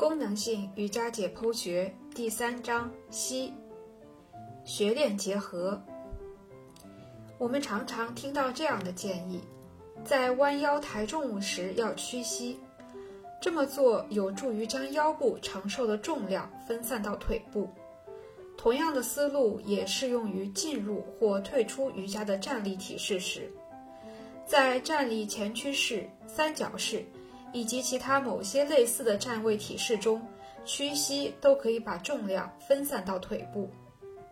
功能性瑜伽解剖学第三章：膝学练结合。我们常常听到这样的建议：在弯腰抬重物时要屈膝，这么做有助于将腰部承受的重量分散到腿部。同样的思路也适用于进入或退出瑜伽的站立体式时，在站立前屈式、三角式。以及其他某些类似的站位体式中，屈膝都可以把重量分散到腿部。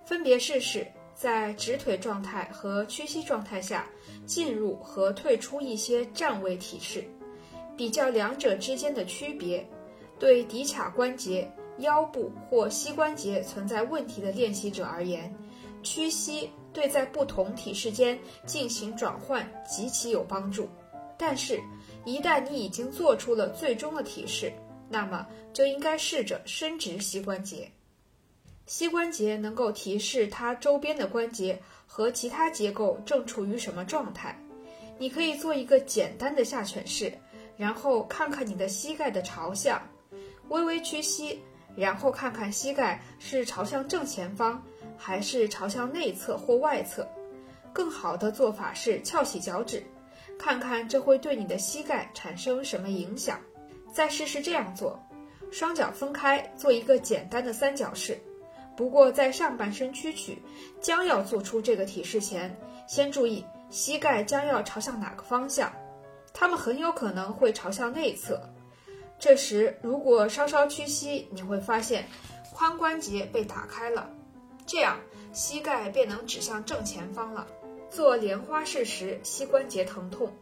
分别试试在直腿状态和屈膝状态下进入和退出一些站位体式，比较两者之间的区别。对骶髂关节、腰部或膝关节存在问题的练习者而言，屈膝对在不同体式间进行转换极其有帮助。但是，一旦你已经做出了最终的提示，那么就应该试着伸直膝关节。膝关节能够提示它周边的关节和其他结构正处于什么状态。你可以做一个简单的下犬式，然后看看你的膝盖的朝向，微微屈膝，然后看看膝盖是朝向正前方还是朝向内侧或外侧。更好的做法是翘起脚趾。看看这会对你的膝盖产生什么影响？再试试这样做：双脚分开，做一个简单的三角式。不过在上半身屈曲，将要做出这个体式前，先注意膝盖将要朝向哪个方向。它们很有可能会朝向内侧。这时，如果稍稍屈膝，你会发现髋关节被打开了，这样膝盖便能指向正前方了。做莲花式时，膝关节疼痛。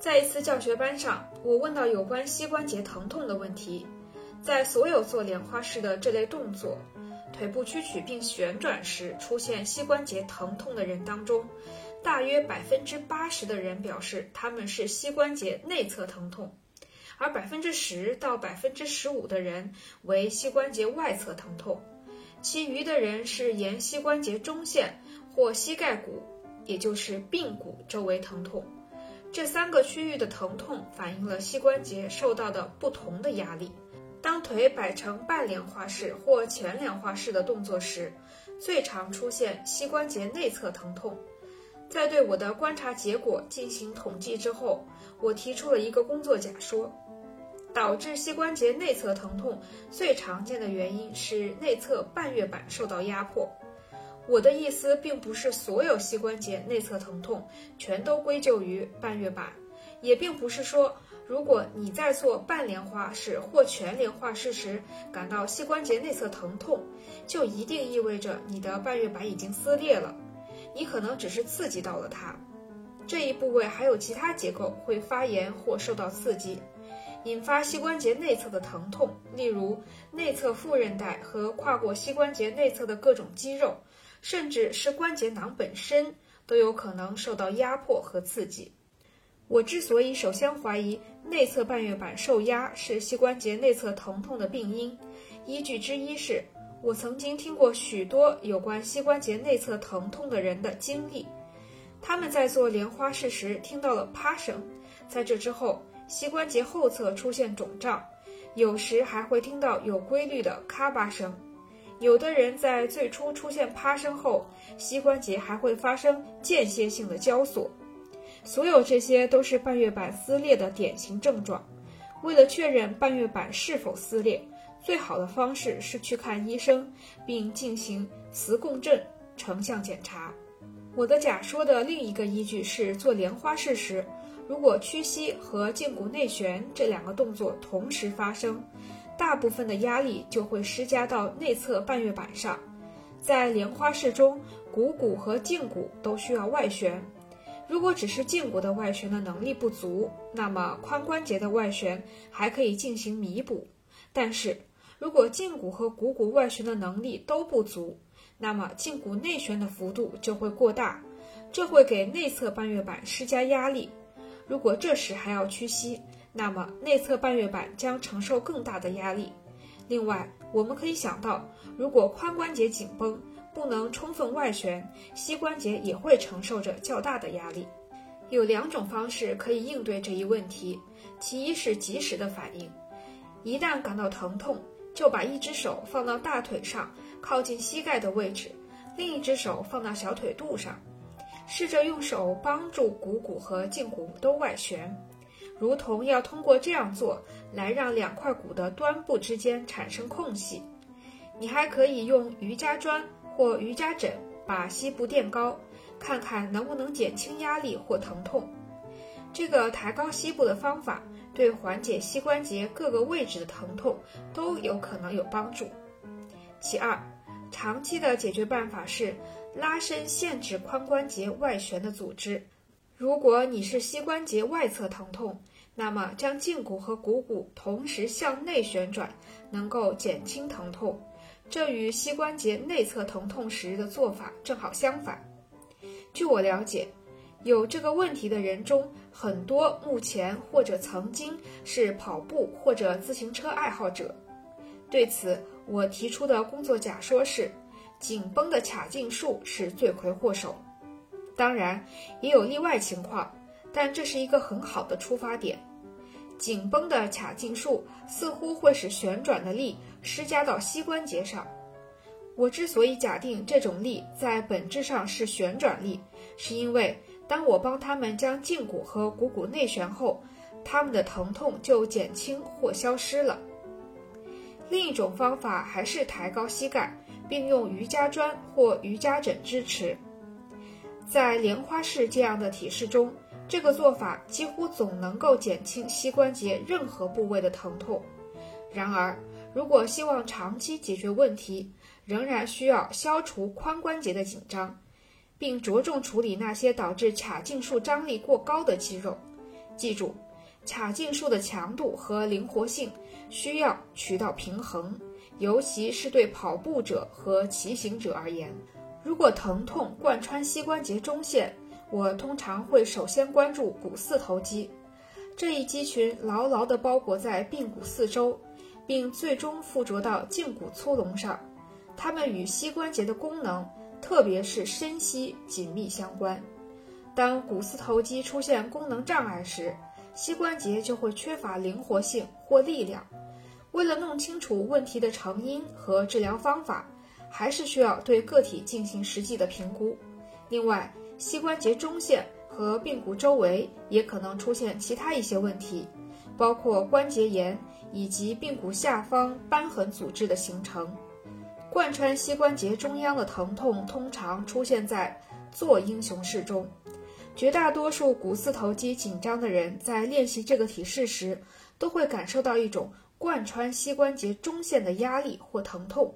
在一次教学班上，我问到有关膝关节疼痛的问题。在所有做莲花式的这类动作，腿部屈曲并旋转时出现膝关节疼痛的人当中，大约百分之八十的人表示他们是膝关节内侧疼痛，而百分之十到百分之十五的人为膝关节外侧疼痛，其余的人是沿膝关节中线或膝盖骨。也就是髌骨周围疼痛，这三个区域的疼痛反映了膝关节受到的不同的压力。当腿摆成半莲花式或全莲花式的动作时，最常出现膝关节内侧疼痛。在对我的观察结果进行统计之后，我提出了一个工作假说：导致膝关节内侧疼痛最常见的原因是内侧半月板受到压迫。我的意思并不是所有膝关节内侧疼痛全都归咎于半月板，也并不是说如果你在做半莲花式或全莲花式时感到膝关节内侧疼痛，就一定意味着你的半月板已经撕裂了。你可能只是刺激到了它，这一部位还有其他结构会发炎或受到刺激，引发膝关节内侧的疼痛，例如内侧副韧带和跨过膝关节内侧的各种肌肉。甚至是关节囊本身都有可能受到压迫和刺激。我之所以首先怀疑内侧半月板受压是膝关节内侧疼痛的病因，依据之一是我曾经听过许多有关膝关节内侧疼痛的人的经历。他们在做莲花式时听到了啪声，在这之后膝关节后侧出现肿胀，有时还会听到有规律的咔吧声。有的人在最初出现趴声后，膝关节还会发生间歇性的交锁。所有这些都是半月板撕裂的典型症状。为了确认半月板是否撕裂，最好的方式是去看医生，并进行磁共振成像检查。我的假说的另一个依据是做莲花式时，如果屈膝和胫骨内旋这两个动作同时发生。大部分的压力就会施加到内侧半月板上，在莲花式中，股骨和胫骨都需要外旋。如果只是胫骨的外旋的能力不足，那么髋关节的外旋还可以进行弥补。但是如果胫骨和股骨外旋的能力都不足，那么胫骨内旋的幅度就会过大，这会给内侧半月板施加压力。如果这时还要屈膝，那么内侧半月板将承受更大的压力。另外，我们可以想到，如果髋关节紧绷，不能充分外旋，膝关节也会承受着较大的压力。有两种方式可以应对这一问题：其一是及时的反应，一旦感到疼痛，就把一只手放到大腿上，靠近膝盖的位置，另一只手放到小腿肚上，试着用手帮助股骨和胫骨都外旋，如同要通过这样做来让两块骨的端部之间产生空隙。你还可以用瑜伽砖或瑜伽枕把膝部垫高，看看能不能减轻压力或疼痛。这个抬高膝部的方法对缓解膝关节各个位置的疼痛都有可能有帮助。其二，长期的解决办法是拉伸限制髋关节外旋的组织。如果你是膝关节外侧疼痛，那么将胫骨和股骨同时向内旋转，能够减轻疼痛。这与膝关节内侧疼痛时的做法正好相反。据我了解。有这个问题的人中，很多目前或者曾经是跑步或者自行车爱好者。对此，我提出的工作假说是：紧绷的髂胫束是罪魁祸首。当然，也有例外情况，但这是一个很好的出发点。紧绷的髂胫束似乎会使旋转的力施加到膝关节上。我之所以假定这种力在本质上是旋转力，是因为。当我帮他们将胫骨和股骨内旋后，他们的疼痛就减轻或消失了。另一种方法还是抬高膝盖，并用瑜伽砖或瑜伽枕支持。在莲花式这样的体式中，这个做法几乎总能够减轻膝关节任何部位的疼痛。然而，如果希望长期解决问题，仍然需要消除髋关节的紧张。并着重处理那些导致髂胫束张力过高的肌肉。记住，髂胫束的强度和灵活性需要取到平衡，尤其是对跑步者和骑行者而言。如果疼痛贯穿膝关节中线，我通常会首先关注股四头肌，这一肌群牢牢地包裹在髌骨四周，并最终附着到胫骨粗隆上。它们与膝关节的功能。特别是深膝紧密相关。当股四头肌出现功能障碍时，膝关节就会缺乏灵活性或力量。为了弄清楚问题的成因和治疗方法，还是需要对个体进行实际的评估。另外，膝关节中线和髌骨周围也可能出现其他一些问题，包括关节炎以及髌骨下方瘢痕组织的形成。贯穿膝关节中央的疼痛通常出现在坐英雄式中，绝大多数股四头肌紧张的人在练习这个体式时，都会感受到一种贯穿膝关节中线的压力或疼痛。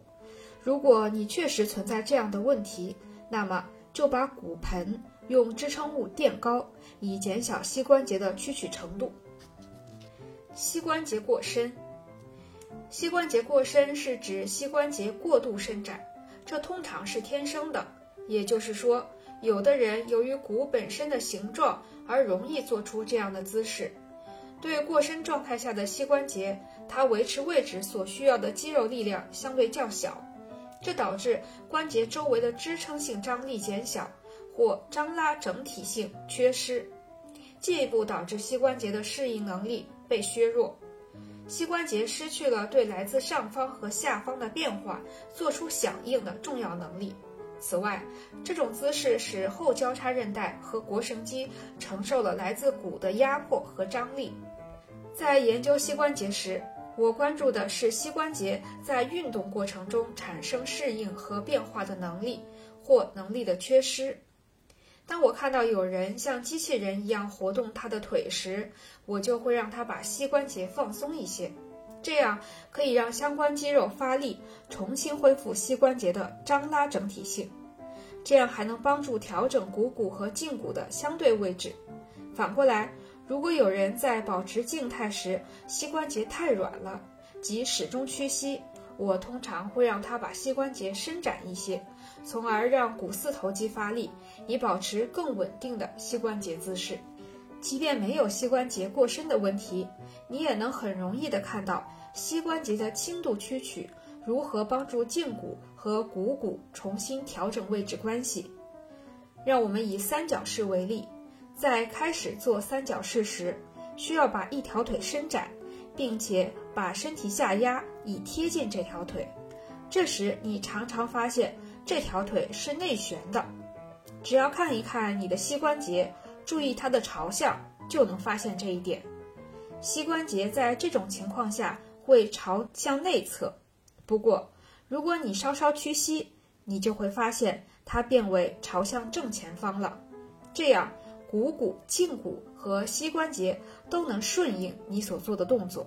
如果你确实存在这样的问题，那么就把骨盆用支撑物垫高，以减小膝关节的屈曲程度。膝关节过深。膝关节过深是指膝关节过度伸展，这通常是天生的，也就是说，有的人由于骨本身的形状而容易做出这样的姿势。对过深状态下的膝关节，它维持位置所需要的肌肉力量相对较小，这导致关节周围的支撑性张力减小或张拉整体性缺失，进一步导致膝关节的适应能力被削弱。膝关节失去了对来自上方和下方的变化做出响应的重要能力。此外，这种姿势使后交叉韧带和腘绳肌承受了来自骨的压迫和张力。在研究膝关节时，我关注的是膝关节在运动过程中产生适应和变化的能力或能力的缺失。当我看到有人像机器人一样活动他的腿时，我就会让他把膝关节放松一些，这样可以让相关肌肉发力，重新恢复膝关节的张拉整体性。这样还能帮助调整股骨和胫骨的相对位置。反过来，如果有人在保持静态时膝关节太软了，即始终屈膝，我通常会让他把膝关节伸展一些。从而让股四头肌发力，以保持更稳定的膝关节姿势。即便没有膝关节过深的问题，你也能很容易地看到膝关节的轻度屈曲如何帮助胫骨和股骨重新调整位置关系。让我们以三角式为例，在开始做三角式时，需要把一条腿伸展，并且把身体下压，以贴近这条腿。这时，你常常发现这条腿是内旋的。只要看一看你的膝关节，注意它的朝向，就能发现这一点。膝关节在这种情况下会朝向内侧。不过，如果你稍稍屈膝，你就会发现它变为朝向正前方了。这样，股骨、胫骨和膝关节都能顺应你所做的动作。